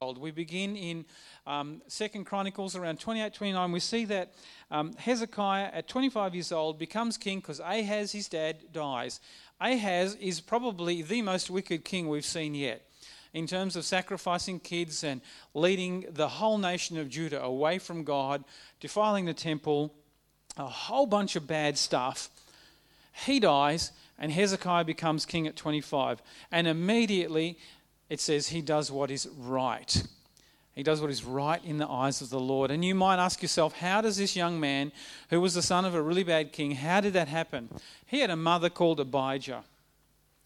We begin in um, Second Chronicles around 28, 29. We see that um, Hezekiah, at 25 years old, becomes king because Ahaz, his dad, dies. Ahaz is probably the most wicked king we've seen yet in terms of sacrificing kids and leading the whole nation of Judah away from God, defiling the temple, a whole bunch of bad stuff. He dies, and Hezekiah becomes king at 25. And immediately it says he does what is right. He does what is right in the eyes of the Lord. And you might ask yourself, how does this young man, who was the son of a really bad king, how did that happen? He had a mother called Abijah.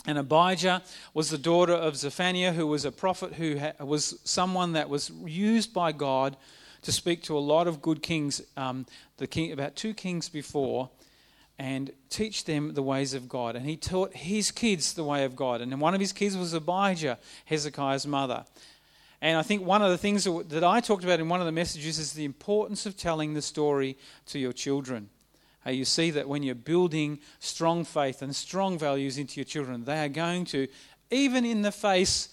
And Abijah was the daughter of Zephaniah, who was a prophet who was someone that was used by God to speak to a lot of good kings, um, the king, about two kings before, and teach them the ways of God. And he taught his kids the way of God. And one of his kids was Abijah, Hezekiah's mother. And I think one of the things that I talked about in one of the messages is the importance of telling the story to your children. You see that when you're building strong faith and strong values into your children, they are going to, even in the face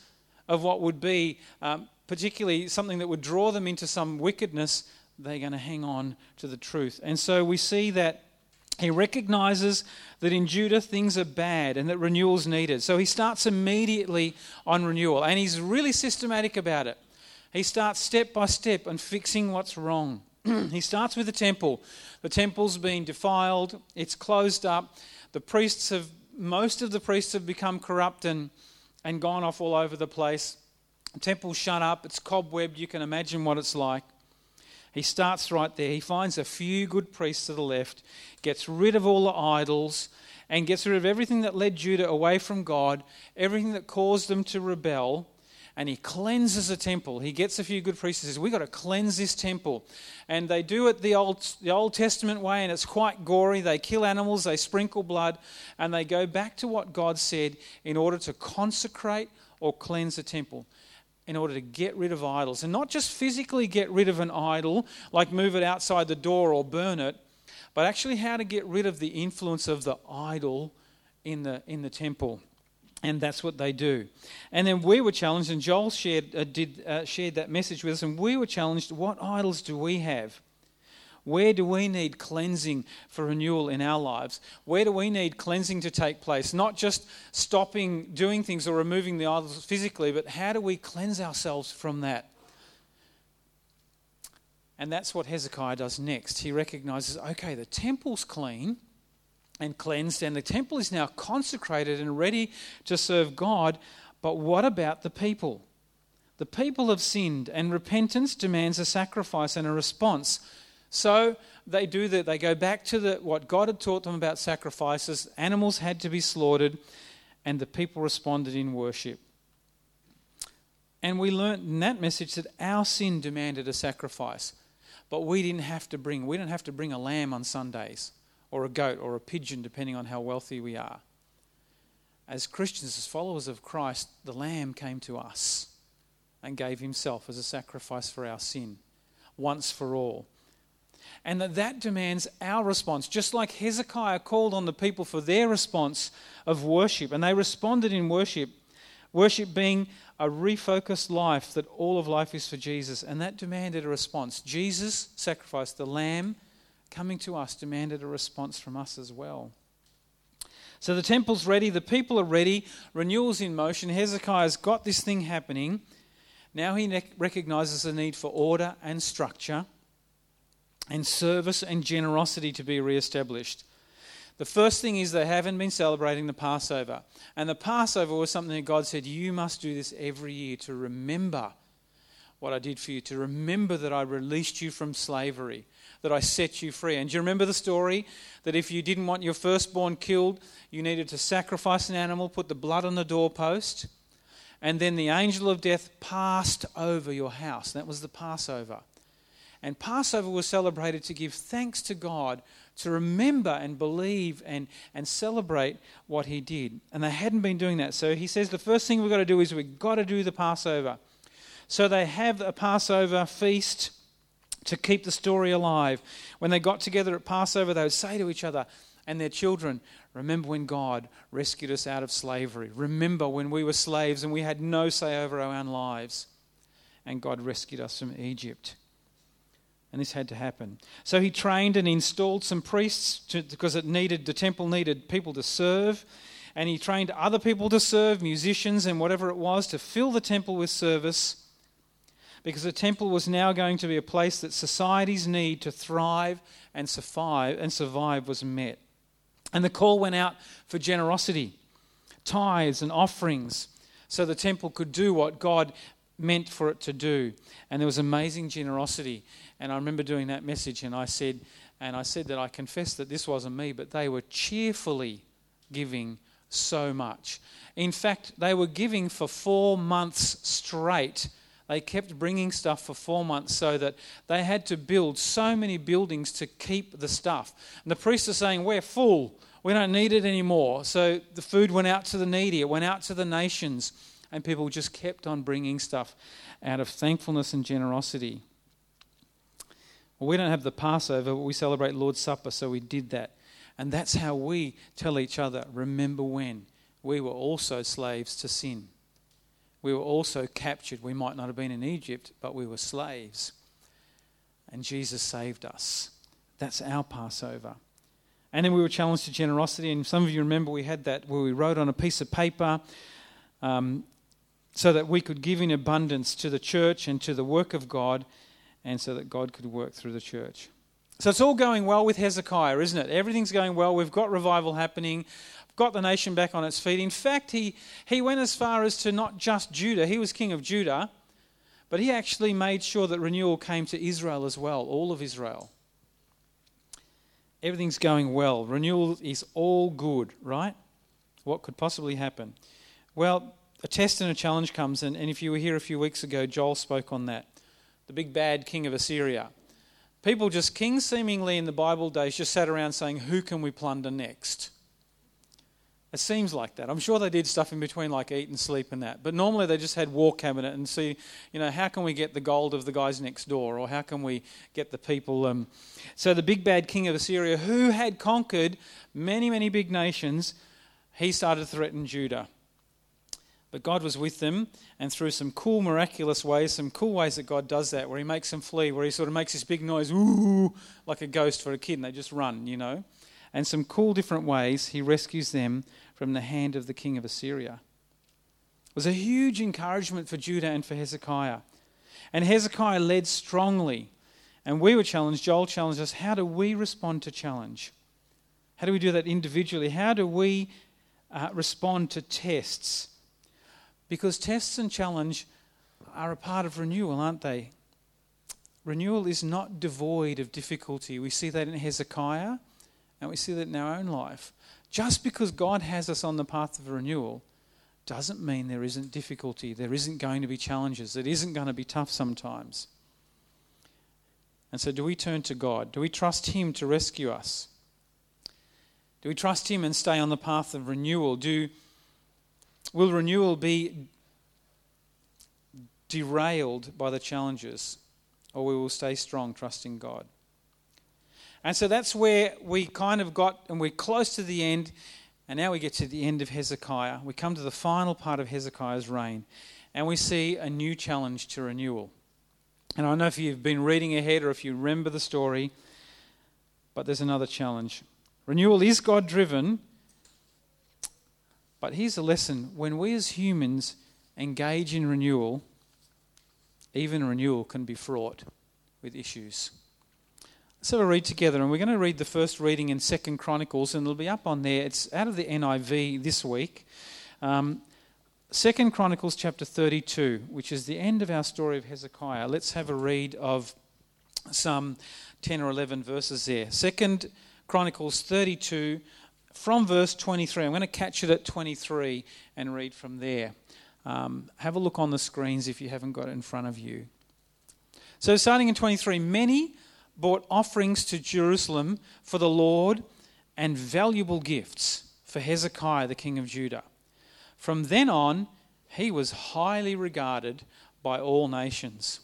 of what would be um, particularly something that would draw them into some wickedness, they're going to hang on to the truth. And so we see that he recognizes that in Judah things are bad and that renewal is needed. So he starts immediately on renewal and he's really systematic about it. He starts step by step and fixing what's wrong. he starts with the temple. The temple's been defiled, it's closed up. The priests have, most of the priests have become corrupt and, and gone off all over the place. The temple's shut up, it's cobwebbed. You can imagine what it's like. He starts right there. He finds a few good priests to the left, gets rid of all the idols, and gets rid of everything that led Judah away from God, everything that caused them to rebel, and he cleanses the temple. He gets a few good priests and says, We've got to cleanse this temple. And they do it the Old, the Old Testament way, and it's quite gory. They kill animals, they sprinkle blood, and they go back to what God said in order to consecrate or cleanse the temple in order to get rid of idols. And not just physically get rid of an idol, like move it outside the door or burn it, but actually how to get rid of the influence of the idol in the, in the temple. And that's what they do. And then we were challenged, and Joel shared, uh, did, uh, shared that message with us, and we were challenged what idols do we have? Where do we need cleansing for renewal in our lives? Where do we need cleansing to take place? Not just stopping doing things or removing the idols physically, but how do we cleanse ourselves from that? And that's what Hezekiah does next. He recognizes okay, the temple's clean and cleansed, and the temple is now consecrated and ready to serve God, but what about the people? The people have sinned, and repentance demands a sacrifice and a response. So they do that. They go back to the, what God had taught them about sacrifices. Animals had to be slaughtered, and the people responded in worship. And we learnt in that message that our sin demanded a sacrifice, but we didn't have to bring. We didn't have to bring a lamb on Sundays, or a goat, or a pigeon, depending on how wealthy we are. As Christians, as followers of Christ, the lamb came to us and gave himself as a sacrifice for our sin, once for all and that that demands our response. Just like Hezekiah called on the people for their response of worship, and they responded in worship, worship being a refocused life that all of life is for Jesus, and that demanded a response. Jesus sacrificed the lamb coming to us demanded a response from us as well. So the temple's ready, the people are ready, renewal's in motion. Hezekiah's got this thing happening. Now he recognizes the need for order and structure and service and generosity to be re-established. The first thing is they haven't been celebrating the Passover. And the Passover was something that God said, You must do this every year to remember what I did for you, to remember that I released you from slavery, that I set you free. And do you remember the story that if you didn't want your firstborn killed, you needed to sacrifice an animal, put the blood on the doorpost, and then the angel of death passed over your house. That was the Passover. And Passover was celebrated to give thanks to God, to remember and believe and, and celebrate what He did. And they hadn't been doing that. So he says the first thing we've got to do is we've got to do the Passover. So they have a Passover feast to keep the story alive. When they got together at Passover, they would say to each other and their children, Remember when God rescued us out of slavery. Remember when we were slaves and we had no say over our own lives. and God rescued us from Egypt. And this had to happen. So he trained and installed some priests to, because it needed the temple needed people to serve, and he trained other people to serve, musicians and whatever it was, to fill the temple with service. Because the temple was now going to be a place that society's need to thrive and survive and survive was met. And the call went out for generosity, tithes and offerings, so the temple could do what God meant for it to do. And there was amazing generosity. And I remember doing that message, and I said, and I said that I confessed that this wasn't me, but they were cheerfully giving so much. In fact, they were giving for four months straight. They kept bringing stuff for four months so that they had to build so many buildings to keep the stuff. And the priests are saying, We're full. We don't need it anymore. So the food went out to the needy, it went out to the nations, and people just kept on bringing stuff out of thankfulness and generosity. Well, we don't have the Passover, but we celebrate Lord's Supper, so we did that. And that's how we tell each other remember when we were also slaves to sin. We were also captured. We might not have been in Egypt, but we were slaves. And Jesus saved us. That's our Passover. And then we were challenged to generosity. And some of you remember we had that where we wrote on a piece of paper um, so that we could give in abundance to the church and to the work of God and so that God could work through the church. So it's all going well with Hezekiah, isn't it? Everything's going well. We've got revival happening, got the nation back on its feet. In fact, he, he went as far as to not just Judah, he was king of Judah, but he actually made sure that renewal came to Israel as well, all of Israel. Everything's going well. Renewal is all good, right? What could possibly happen? Well, a test and a challenge comes, and, and if you were here a few weeks ago, Joel spoke on that the big bad king of Assyria. People just, kings seemingly in the Bible days, just sat around saying, Who can we plunder next? It seems like that. I'm sure they did stuff in between, like eat and sleep and that. But normally they just had war cabinet and see, you know, how can we get the gold of the guys next door, or how can we get the people. Um... So the big bad king of Assyria, who had conquered many, many big nations, he started to threaten Judah. But God was with them, and through some cool, miraculous ways, some cool ways that God does that, where He makes them flee, where He sort of makes this big noise, ooh, like a ghost for a kid, and they just run, you know. And some cool, different ways, He rescues them from the hand of the king of Assyria. It was a huge encouragement for Judah and for Hezekiah. And Hezekiah led strongly. And we were challenged, Joel challenged us how do we respond to challenge? How do we do that individually? How do we uh, respond to tests? Because tests and challenge are a part of renewal, aren't they? Renewal is not devoid of difficulty. We see that in Hezekiah and we see that in our own life. Just because God has us on the path of renewal doesn't mean there isn't difficulty, there isn't going to be challenges, it isn't going to be tough sometimes. And so, do we turn to God? Do we trust Him to rescue us? Do we trust Him and stay on the path of renewal? Do Will renewal be derailed by the challenges, or we will stay strong, trusting God? And so that's where we kind of got, and we're close to the end, and now we get to the end of Hezekiah. We come to the final part of Hezekiah's reign, and we see a new challenge to renewal. And I don't know if you've been reading ahead or if you remember the story, but there's another challenge. Renewal is God driven, but here's a lesson when we as humans engage in renewal, even renewal can be fraught with issues. Let's have a read together, and we're going to read the first reading in Second Chronicles, and it'll be up on there. It's out of the NIV this week. Um, Second Chronicles chapter 32, which is the end of our story of Hezekiah. Let's have a read of some 10 or 11 verses there. Second Chronicles 32, from verse 23. I'm going to catch it at 23 and read from there. Um, have a look on the screens if you haven't got it in front of you. So, starting in 23, many brought offerings to Jerusalem for the Lord and valuable gifts for Hezekiah, the king of Judah. From then on, he was highly regarded by all nations.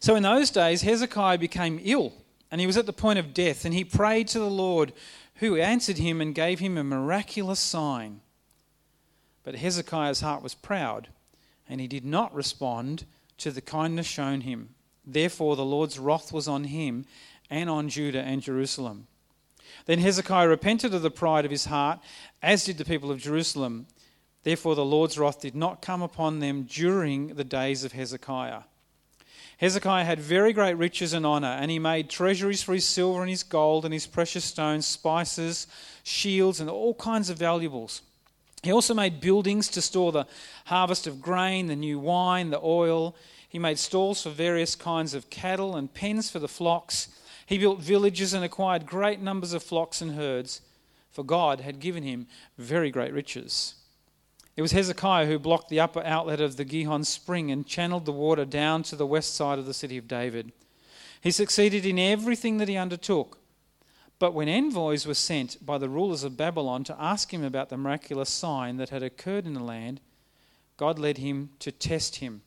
So, in those days, Hezekiah became ill and he was at the point of death, and he prayed to the Lord who answered him and gave him a miraculous sign. But Hezekiah's heart was proud, and he did not respond to the kindness shown him. Therefore, the Lord's wrath was on him and on Judah and Jerusalem. Then Hezekiah repented of the pride of his heart, as did the people of Jerusalem. Therefore, the Lord's wrath did not come upon them during the days of Hezekiah. Hezekiah had very great riches and honor, and he made treasuries for his silver and his gold and his precious stones, spices, shields, and all kinds of valuables. He also made buildings to store the harvest of grain, the new wine, the oil. He made stalls for various kinds of cattle and pens for the flocks. He built villages and acquired great numbers of flocks and herds, for God had given him very great riches. It was Hezekiah who blocked the upper outlet of the Gihon spring and channeled the water down to the west side of the city of David. He succeeded in everything that he undertook. But when envoys were sent by the rulers of Babylon to ask him about the miraculous sign that had occurred in the land, God led him to test him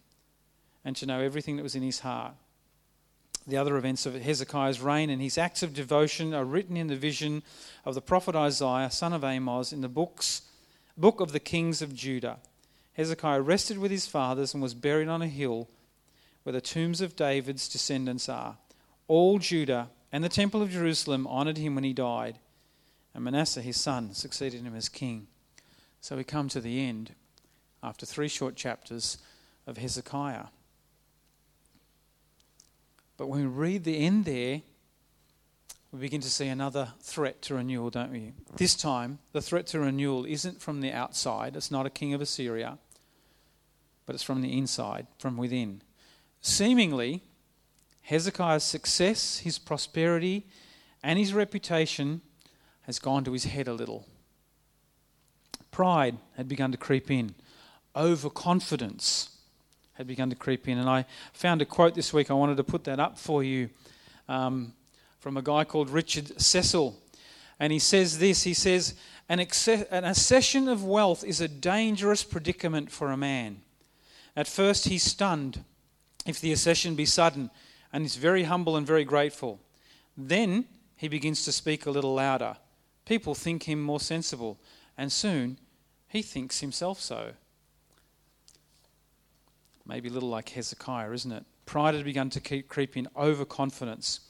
and to know everything that was in his heart. The other events of Hezekiah's reign and his acts of devotion are written in the vision of the prophet Isaiah, son of Amos, in the books, book of the kings of Judah. Hezekiah rested with his fathers and was buried on a hill where the tombs of David's descendants are. All Judah and the temple of Jerusalem honored him when he died, and Manasseh, his son, succeeded him as king. So we come to the end after three short chapters of Hezekiah. But when we read the end there, we begin to see another threat to renewal, don't we? This time, the threat to renewal isn't from the outside, it's not a king of Assyria, but it's from the inside, from within. Seemingly, Hezekiah's success, his prosperity, and his reputation has gone to his head a little. Pride had begun to creep in, overconfidence had begun to creep in. And I found a quote this week, I wanted to put that up for you um, from a guy called Richard Cecil. And he says this he says, an, an accession of wealth is a dangerous predicament for a man. At first, he's stunned if the accession be sudden, and he's very humble and very grateful. Then he begins to speak a little louder. People think him more sensible, and soon he thinks himself so. Maybe a little like Hezekiah, isn't it? Pride had begun to keep, creep in, overconfidence.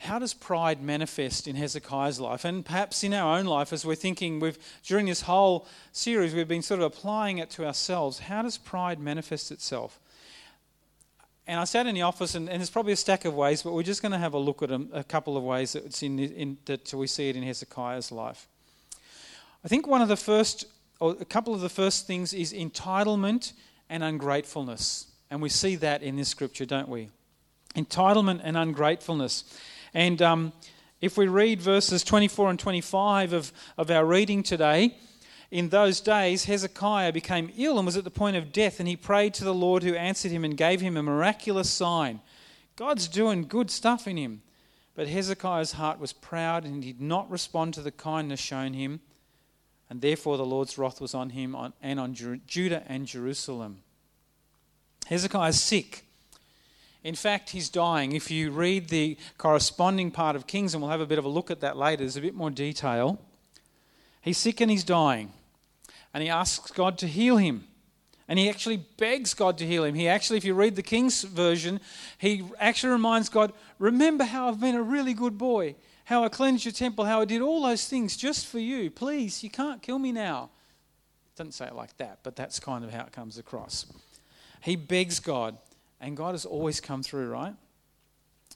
How does pride manifest in Hezekiah's life and perhaps in our own life as we're thinking we've during this whole series we've been sort of applying it to ourselves. How does pride manifest itself? And I sat in the office, and, and there's probably a stack of ways, but we're just going to have a look at a, a couple of ways that, in, in, that we see it in Hezekiah's life. I think one of the first, or a couple of the first things is entitlement and ungratefulness. And we see that in this scripture, don't we? Entitlement and ungratefulness. And um, if we read verses 24 and 25 of, of our reading today, in those days Hezekiah became ill and was at the point of death, and he prayed to the Lord who answered him and gave him a miraculous sign. God's doing good stuff in him. But Hezekiah's heart was proud and he did not respond to the kindness shown him and therefore the Lord's wrath was on him and on Judah and Jerusalem. Hezekiah is sick. In fact, he's dying. If you read the corresponding part of Kings, and we'll have a bit of a look at that later, there's a bit more detail. He's sick and he's dying. And he asks God to heal him. And he actually begs God to heal him. He actually, if you read the King's version, he actually reminds God, Remember how I've been a really good boy how I cleansed your temple, how I did all those things just for you. Please, you can't kill me now. It doesn't say it like that, but that's kind of how it comes across. He begs God, and God has always come through, right?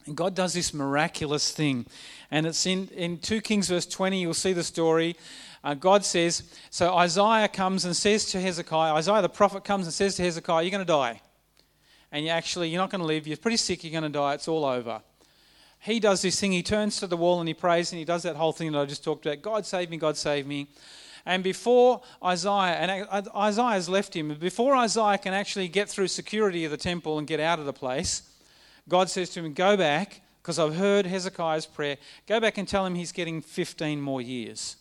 And God does this miraculous thing. And it's in, in 2 Kings, verse 20, you'll see the story. Uh, God says, So Isaiah comes and says to Hezekiah, Isaiah the prophet comes and says to Hezekiah, You're going to die. And you actually, you're not going to live. You're pretty sick. You're going to die. It's all over he does this thing. He turns to the wall and he prays and he does that whole thing that I just talked about God save me, God save me. And before Isaiah, and Isaiah's left him, before Isaiah can actually get through security of the temple and get out of the place, God says to him, Go back, because I've heard Hezekiah's prayer. Go back and tell him he's getting 15 more years.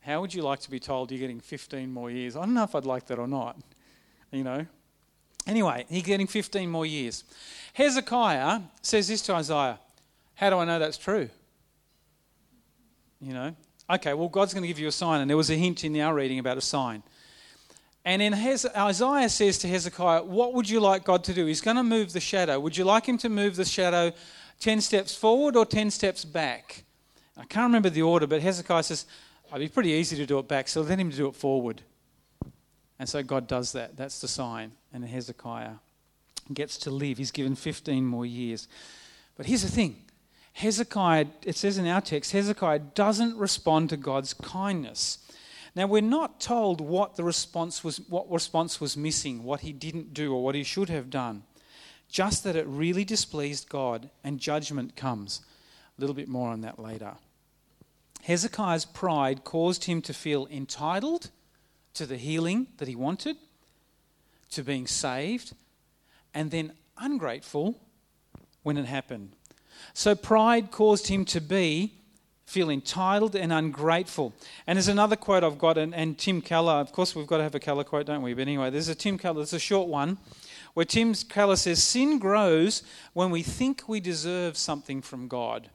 How would you like to be told you're getting 15 more years? I don't know if I'd like that or not. You know, Anyway, he's getting 15 more years. Hezekiah says this to Isaiah How do I know that's true? You know? Okay, well, God's going to give you a sign, and there was a hint in our reading about a sign. And then Isaiah says to Hezekiah, What would you like God to do? He's going to move the shadow. Would you like him to move the shadow 10 steps forward or 10 steps back? I can't remember the order, but Hezekiah says, oh, It'd be pretty easy to do it back, so let him do it forward. And so God does that. That's the sign. And Hezekiah gets to live. He's given 15 more years. But here's the thing Hezekiah, it says in our text, Hezekiah doesn't respond to God's kindness. Now we're not told what the response was what response was missing, what he didn't do or what he should have done. Just that it really displeased God and judgment comes. A little bit more on that later. Hezekiah's pride caused him to feel entitled to the healing that he wanted, to being saved, and then ungrateful when it happened. So pride caused him to be feel entitled and ungrateful. And there's another quote I've got, and, and, Tim Keller, of course, we've got to have a Keller quote, don't we? But anyway, there's a Tim Keller, it's a short one, where Tim Keller says, Sin grows when we think we deserve something from God.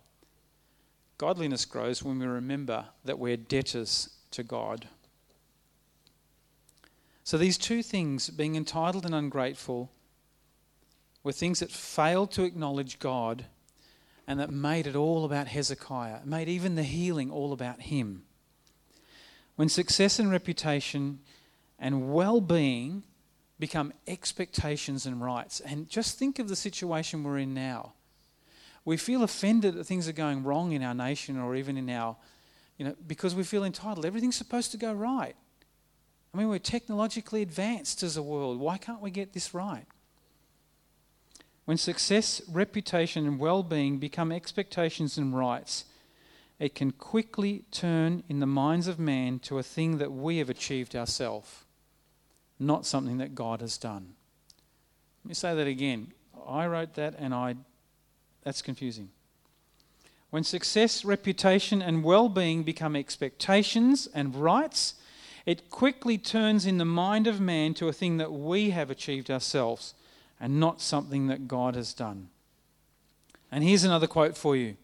Godliness grows when we remember that we're debtors to God. So these two things, being entitled and ungrateful, were things that failed to acknowledge God and that made it all about Hezekiah, made even the healing all about him. When success and reputation and well being become expectations and rights, and just think of the situation we're in now. We feel offended that things are going wrong in our nation or even in our, you know, because we feel entitled. Everything's supposed to go right. I mean, we're technologically advanced as a world. Why can't we get this right? When success, reputation, and well being become expectations and rights, it can quickly turn in the minds of man to a thing that we have achieved ourselves, not something that God has done. Let me say that again. I wrote that and I that's confusing. When success, reputation, and well being become expectations and rights, it quickly turns in the mind of man to a thing that we have achieved ourselves, and not something that God has done. And here's another quote for you.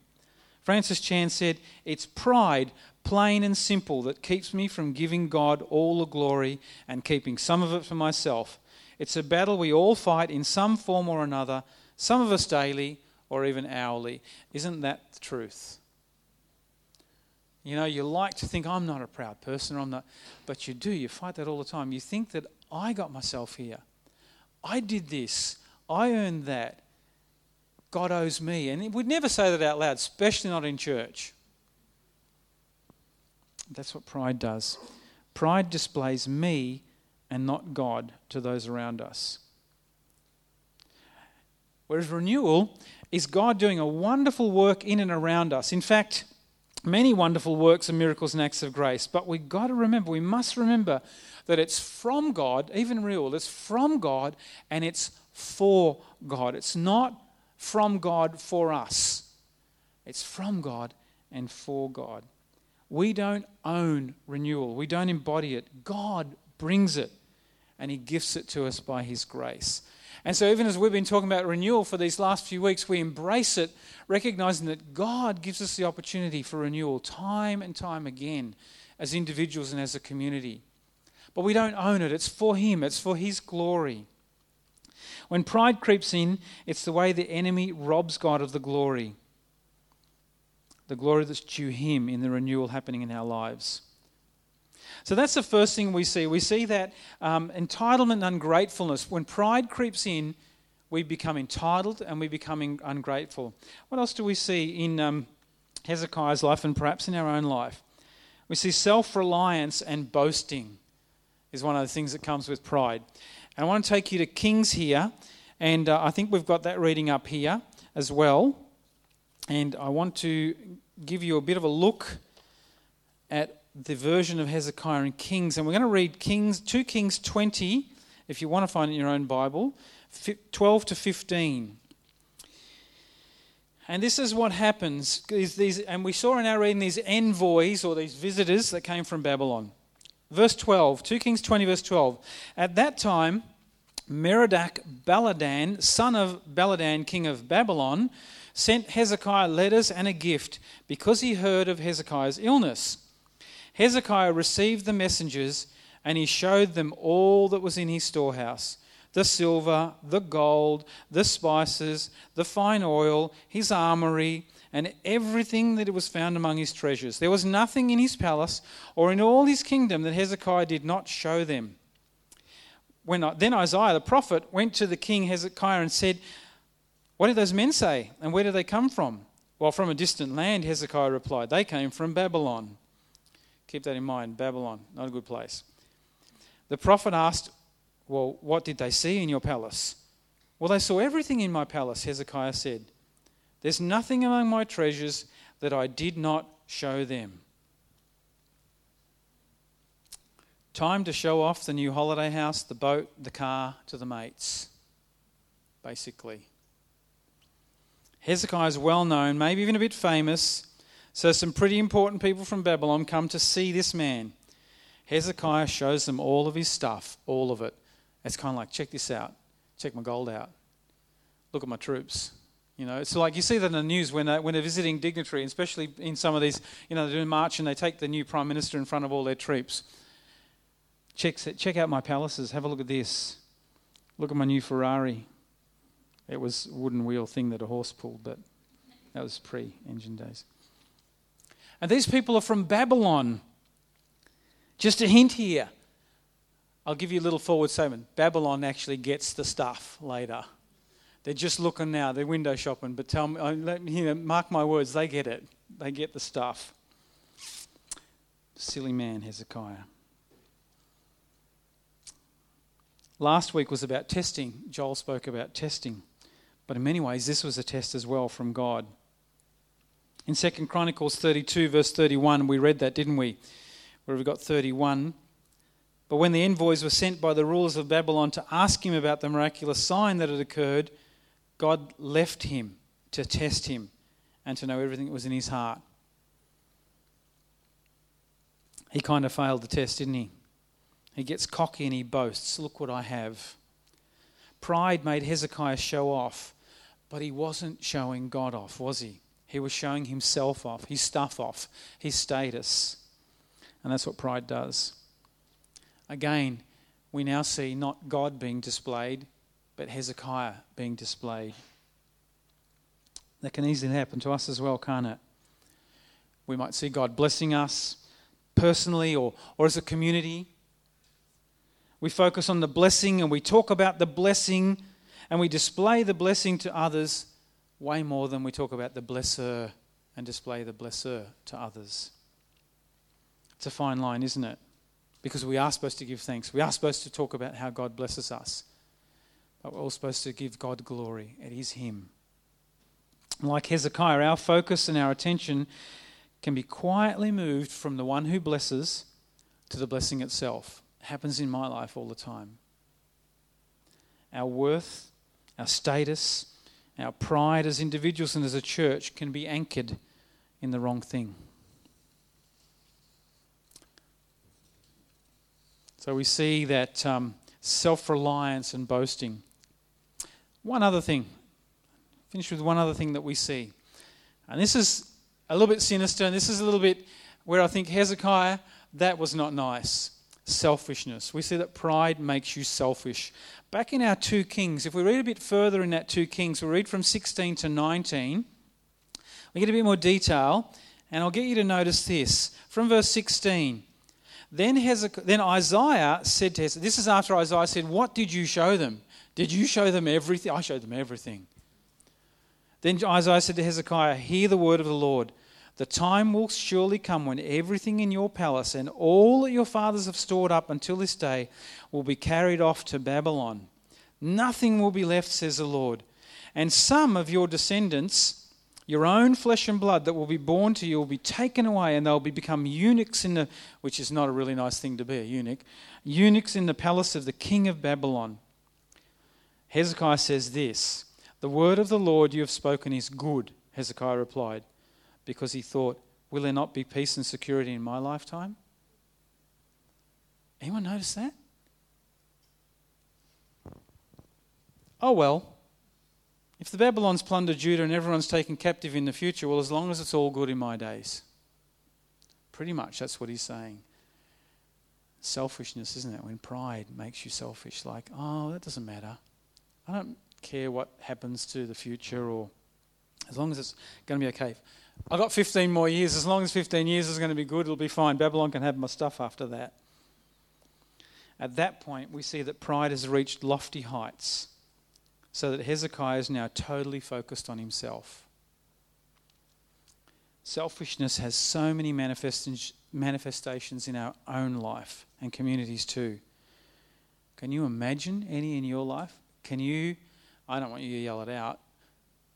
Francis Chan said, It's pride, plain and simple, that keeps me from giving God all the glory and keeping some of it for myself. It's a battle we all fight in some form or another, some of us daily or even hourly. Isn't that the truth? You know, you like to think, I'm not a proud person, I'm not, but you do. You fight that all the time. You think that I got myself here. I did this. I earned that. God owes me. And we'd never say that out loud, especially not in church. That's what pride does. Pride displays me and not God to those around us. Whereas renewal is God doing a wonderful work in and around us. In fact, many wonderful works and miracles and acts of grace. But we've got to remember, we must remember that it's from God, even real, it's from God and it's for God. It's not from God for us, it's from God and for God. We don't own renewal, we don't embody it. God brings it and He gifts it to us by His grace. And so, even as we've been talking about renewal for these last few weeks, we embrace it, recognizing that God gives us the opportunity for renewal time and time again as individuals and as a community. But we don't own it, it's for Him, it's for His glory. When pride creeps in, it's the way the enemy robs God of the glory. The glory that's due Him in the renewal happening in our lives. So that's the first thing we see. We see that um, entitlement and ungratefulness. When pride creeps in, we become entitled and we become ungrateful. What else do we see in um, Hezekiah's life and perhaps in our own life? We see self reliance and boasting is one of the things that comes with pride. And I want to take you to Kings here, and uh, I think we've got that reading up here as well. And I want to give you a bit of a look at the version of Hezekiah in Kings. And we're going to read Kings 2 Kings 20, if you want to find it in your own Bible, 12 to 15. And this is what happens. These, these, and we saw in our reading these envoys or these visitors that came from Babylon. Verse 12, 2 Kings 20, verse 12. At that time, Merodach Baladan, son of Baladan, king of Babylon, sent Hezekiah letters and a gift because he heard of Hezekiah's illness. Hezekiah received the messengers And he showed them all that was in his storehouse the silver, the gold, the spices, the fine oil, his armory, and everything that was found among his treasures. There was nothing in his palace or in all his kingdom that Hezekiah did not show them. When, then Isaiah the prophet went to the king Hezekiah and said, What did those men say, and where did they come from? Well, from a distant land, Hezekiah replied, They came from Babylon. Keep that in mind Babylon, not a good place. The prophet asked, Well, what did they see in your palace? Well, they saw everything in my palace, Hezekiah said. There's nothing among my treasures that I did not show them. Time to show off the new holiday house, the boat, the car to the mates, basically. Hezekiah is well known, maybe even a bit famous, so some pretty important people from Babylon come to see this man. Hezekiah shows them all of his stuff, all of it. It's kind of like, check this out, check my gold out, look at my troops. You know, it's like you see that in the news when, they, when they're visiting dignitary, especially in some of these, you know, they do a march and they take the new prime minister in front of all their troops. Check, check out my palaces. Have a look at this. Look at my new Ferrari. It was a wooden wheel thing that a horse pulled, but that was pre engine days. And these people are from Babylon. Just a hint here. I'll give you a little forward statement. Babylon actually gets the stuff later. They're just looking now. They're window shopping. But tell me, uh, you know, mark my words, they get it. They get the stuff. Silly man, Hezekiah. Last week was about testing. Joel spoke about testing. But in many ways, this was a test as well from God. In 2 Chronicles 32, verse 31, we read that, didn't we? Where we got 31. But when the envoys were sent by the rulers of Babylon to ask him about the miraculous sign that had occurred, God left him to test him and to know everything that was in his heart. He kind of failed the test, didn't he? He gets cocky and he boasts, Look what I have. Pride made Hezekiah show off, but he wasn't showing God off, was he? He was showing himself off, his stuff off, his status. And that's what pride does. Again, we now see not God being displayed, but Hezekiah being displayed. That can easily happen to us as well, can't it? We might see God blessing us personally or, or as a community. We focus on the blessing and we talk about the blessing and we display the blessing to others way more than we talk about the blesser and display the blesser to others. It's a fine line, isn't it? Because we are supposed to give thanks. We are supposed to talk about how God blesses us. But we're all supposed to give God glory. It is Him. Like Hezekiah, our focus and our attention can be quietly moved from the one who blesses to the blessing itself. It happens in my life all the time. Our worth, our status, our pride as individuals and as a church can be anchored in the wrong thing. So we see that um, self reliance and boasting one other thing. Finish with one other thing that we see. And this is a little bit sinister, and this is a little bit where I think Hezekiah, that was not nice. Selfishness. We see that pride makes you selfish. Back in our 2 Kings, if we read a bit further in that 2 Kings, we read from 16 to 19, we get a bit more detail, and I'll get you to notice this. From verse 16, then, Hezekiah, then Isaiah said to Hezekiah, this is after Isaiah said, What did you show them? Did you show them everything? I showed them everything. Then Isaiah said to Hezekiah, Hear the word of the Lord. The time will surely come when everything in your palace and all that your fathers have stored up until this day will be carried off to Babylon. Nothing will be left, says the Lord. And some of your descendants, your own flesh and blood that will be born to you, will be taken away, and they'll be become eunuchs in the, which is not a really nice thing to be, a eunuch, eunuchs in the palace of the king of Babylon. Hezekiah says this The word of the Lord you have spoken is good, Hezekiah replied, because he thought, Will there not be peace and security in my lifetime? Anyone notice that? Oh, well, if the Babylons plunder Judah and everyone's taken captive in the future, well, as long as it's all good in my days. Pretty much that's what he's saying. selfishness, isn't it? When pride makes you selfish, like, oh, that doesn't matter. I don't care what happens to the future, or as long as it's going to be okay. I've got 15 more years. As long as 15 years is going to be good, it'll be fine. Babylon can have my stuff after that. At that point, we see that pride has reached lofty heights, so that Hezekiah is now totally focused on himself. Selfishness has so many manifestations in our own life and communities too. Can you imagine any in your life? Can you, I don't want you to yell it out,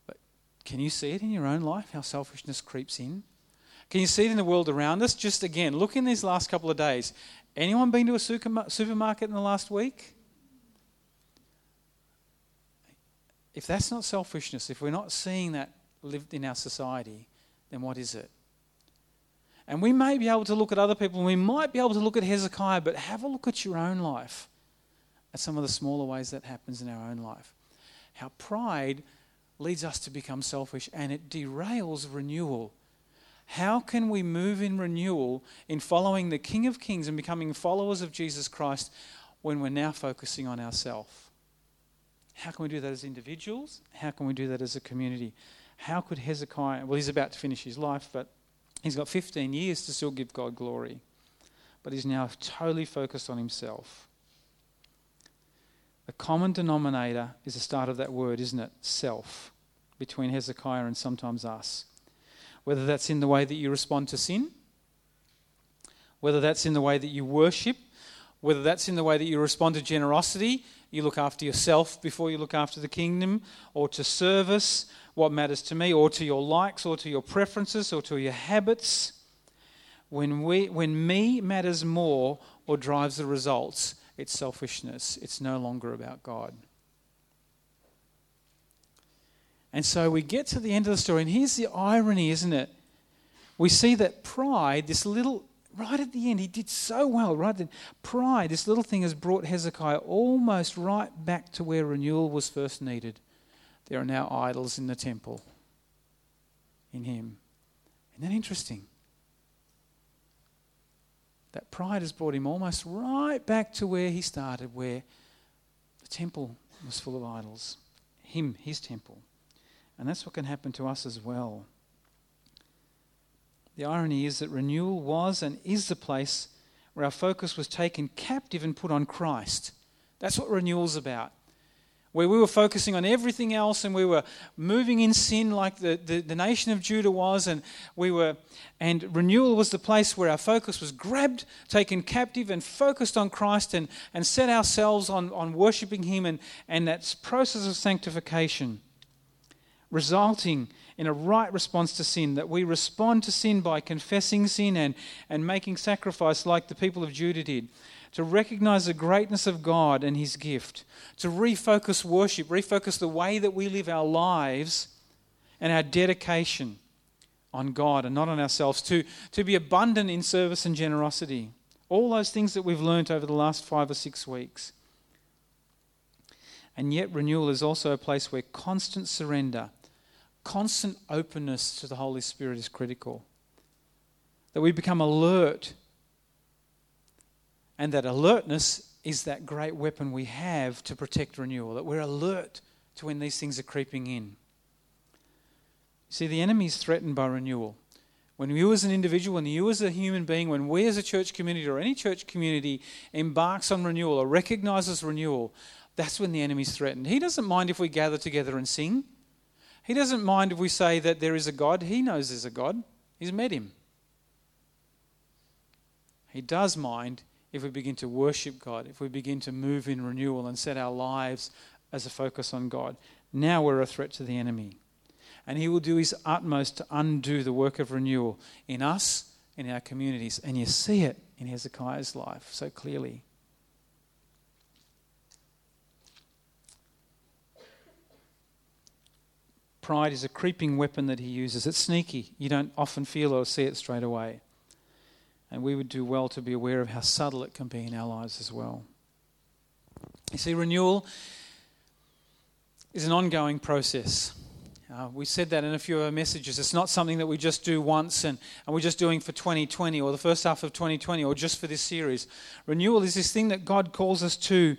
but can you see it in your own life, how selfishness creeps in? Can you see it in the world around us? Just again, look in these last couple of days. Anyone been to a supermarket in the last week? If that's not selfishness, if we're not seeing that lived in our society, then what is it? And we may be able to look at other people, and we might be able to look at Hezekiah, but have a look at your own life, at some of the smaller ways that happens in our own life. How pride leads us to become selfish and it derails renewal. How can we move in renewal in following the King of Kings and becoming followers of Jesus Christ when we're now focusing on ourselves? How can we do that as individuals? How can we do that as a community? How could Hezekiah, well, he's about to finish his life, but he's got 15 years to still give God glory. But he's now totally focused on himself. The common denominator is the start of that word, isn't it? Self, between Hezekiah and sometimes us. Whether that's in the way that you respond to sin, whether that's in the way that you worship, whether that's in the way that you respond to generosity, you look after yourself before you look after the kingdom, or to service, what matters to me, or to your likes, or to your preferences, or to your habits. When, we, when me matters more or drives the results, it's selfishness. It's no longer about God. And so we get to the end of the story, and here's the irony, isn't it? We see that pride, this little, right at the end, he did so well, right? Then pride, this little thing has brought Hezekiah almost right back to where renewal was first needed. There are now idols in the temple in him. Isn't that interesting? That pride has brought him almost right back to where he started, where the temple was full of idols. Him, his temple. And that's what can happen to us as well. The irony is that renewal was and is the place where our focus was taken captive and put on Christ. That's what renewal's about where we were focusing on everything else and we were moving in sin like the, the, the, nation of Judah was, and we were and renewal was the place where our focus was grabbed, taken captive, and focused on Christ and, and set ourselves on, on worshipping Him and, and that process of sanctification, resulting in a right response to sin, that we respond to sin by confessing sin and, and making sacrifice like the people of Judah did to recognize the greatness of God and His gift, to refocus worship, refocus the way that we live our lives and our dedication on God and not on ourselves, to, to be abundant in service and generosity. All those things that we've learnt over the last five or six weeks. And yet, renewal is also a place where constant surrender, constant openness to the Holy Spirit is critical. That we become alert and that alertness is that great weapon we have to protect renewal, that we're alert to when these things are creeping in. See, the enemy is threatened by renewal. When you as an individual, when you as a human being, when we as a church community or any church community embarks on renewal or recognizes renewal, that's when the enemy's threatened. He doesn't mind if we gather together and sing. He doesn't mind if we say that there is a God. He knows there's a God. He's met him. He does mind if we begin to worship God, if we begin to move in renewal and set our lives as a focus on God, now we're a threat to the enemy. And he will do his utmost to undo the work of renewal in us, in our communities. And you see it in Hezekiah's life so clearly. Pride is a creeping weapon that he uses. It's sneaky. You don't often feel or see it straight away. And we would do well to be aware of how subtle it can be in our lives as well. You see, renewal is an ongoing process. Uh, we said that in a few of our messages. It's not something that we just do once and, and we're just doing for 2020 or the first half of 2020 or just for this series. Renewal is this thing that God calls us to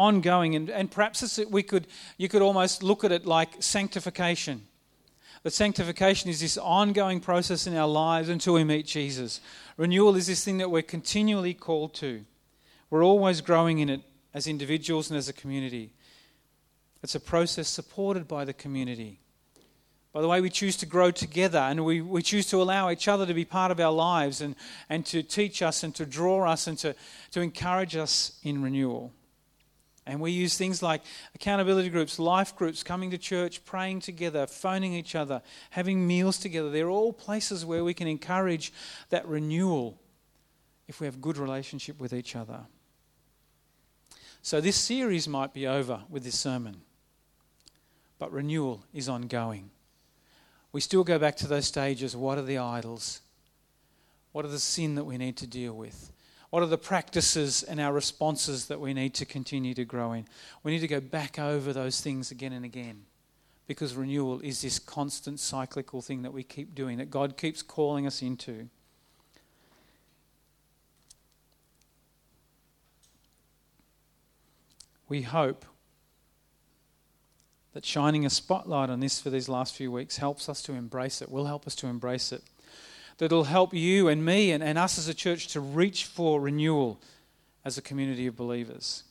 ongoing, and, and perhaps we could, you could almost look at it like sanctification. That sanctification is this ongoing process in our lives until we meet Jesus. Renewal is this thing that we're continually called to. We're always growing in it as individuals and as a community. It's a process supported by the community. By the way, we choose to grow together and we, we choose to allow each other to be part of our lives and, and to teach us and to draw us and to, to encourage us in renewal. And we use things like accountability groups, life groups, coming to church, praying together, phoning each other, having meals together. They're all places where we can encourage that renewal if we have good relationship with each other. So this series might be over with this sermon, but renewal is ongoing we still go back to those stages. What are the idols? What are the sin that we need to deal with? What are the practices and our responses that we need to continue to grow in? We need to go back over those things again and again because renewal is this constant cyclical thing that we keep doing, that God keeps calling us into. We hope that shining a spotlight on this for these last few weeks helps us to embrace it, will help us to embrace it. That it'll help you and me and, and us as a church to reach for renewal as a community of believers.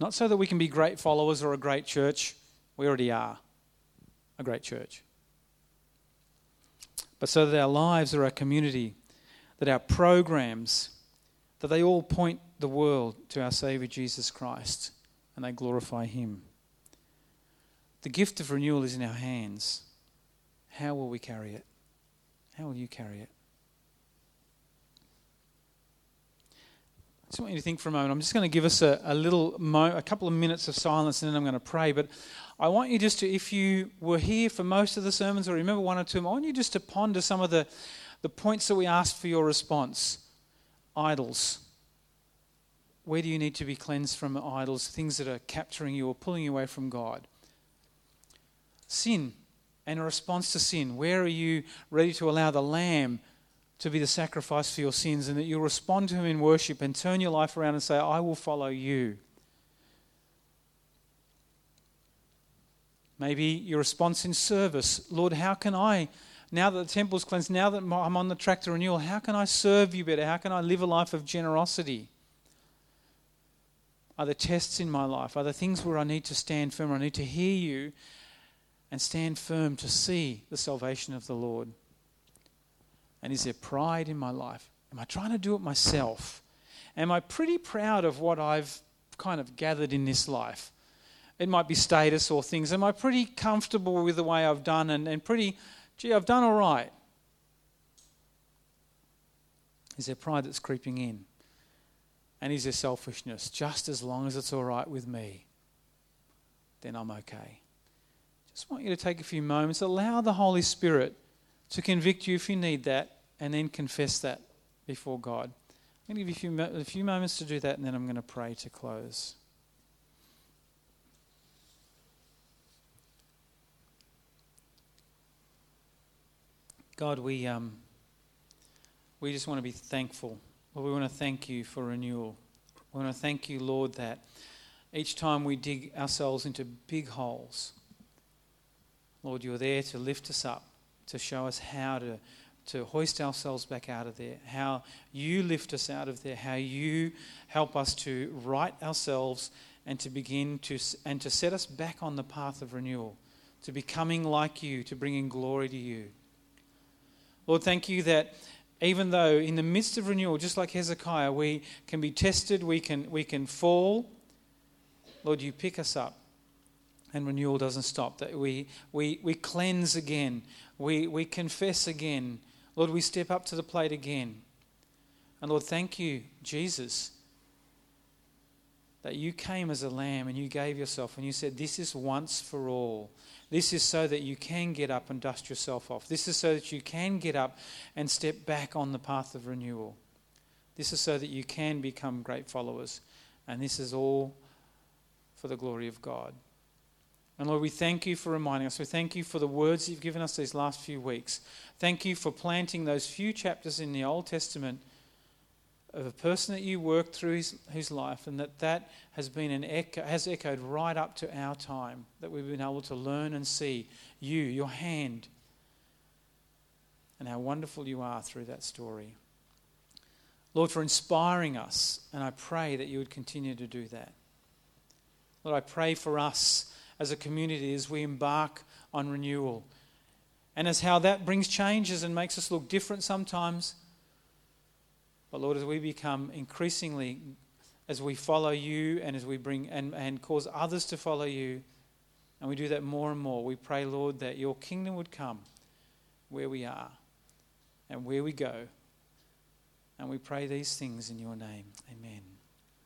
Not so that we can be great followers or a great church, we already are a great church. But so that our lives are a community, that our programs, that they all point the world to our Savior Jesus Christ and they glorify Him. The gift of renewal is in our hands. How will we carry it? How will you carry it? I just want you to think for a moment. I'm just going to give us a, a little, mo- a couple of minutes of silence, and then I'm going to pray. But I want you just to, if you were here for most of the sermons, or remember one or two, I want you just to ponder some of the, the points that we asked for your response. Idols. Where do you need to be cleansed from idols? Things that are capturing you or pulling you away from God sin and a response to sin. Where are you ready to allow the Lamb to be the sacrifice for your sins and that you'll respond to Him in worship and turn your life around and say, I will follow you? Maybe your response in service Lord, how can I, now that the temple's cleansed, now that I'm on the track to renewal, how can I serve you better? How can I live a life of generosity? Are there tests in my life? Are there things where I need to stand firm? I need to hear you and stand firm to see the salvation of the Lord? And is there pride in my life? Am I trying to do it myself? Am I pretty proud of what I've kind of gathered in this life? It might be status or things. Am I pretty comfortable with the way I've done and, and pretty, gee, I've done all right? Is there pride that's creeping in? And is there selfishness? Just as long as it's all right with me, then I'm okay just want you to take a few moments, allow the Holy Spirit to convict you if you need that, and then confess that before God. I'm going to give you a few, a few moments to do that, and then I'm going to pray to close. God, we, um, we just want to be thankful. Lord, we want to thank you for renewal. We want to thank you, Lord, that each time we dig ourselves into big holes, Lord, you're there to lift us up, to show us how to, to hoist ourselves back out of there, how you lift us out of there, how you help us to right ourselves and to begin to, and to set us back on the path of renewal, to becoming like you, to bringing glory to you. Lord, thank you that even though in the midst of renewal, just like Hezekiah, we can be tested, we can, we can fall, Lord, you pick us up and renewal doesn't stop. That we, we, we cleanse again, we, we confess again. Lord, we step up to the plate again. And Lord, thank you, Jesus, that you came as a lamb and you gave yourself and you said, This is once for all. This is so that you can get up and dust yourself off. This is so that you can get up and step back on the path of renewal. This is so that you can become great followers. And this is all for the glory of God. And Lord, we thank you for reminding us. We thank you for the words you've given us these last few weeks. Thank you for planting those few chapters in the Old Testament of a person that you worked through his, life, and that that has been an echo, has echoed right up to our time. That we've been able to learn and see you, your hand, and how wonderful you are through that story. Lord, for inspiring us, and I pray that you would continue to do that. Lord, I pray for us as a community as we embark on renewal. And as how that brings changes and makes us look different sometimes. But Lord, as we become increasingly, as we follow you and as we bring and, and cause others to follow you, and we do that more and more, we pray, Lord, that your kingdom would come where we are and where we go. And we pray these things in your name. Amen.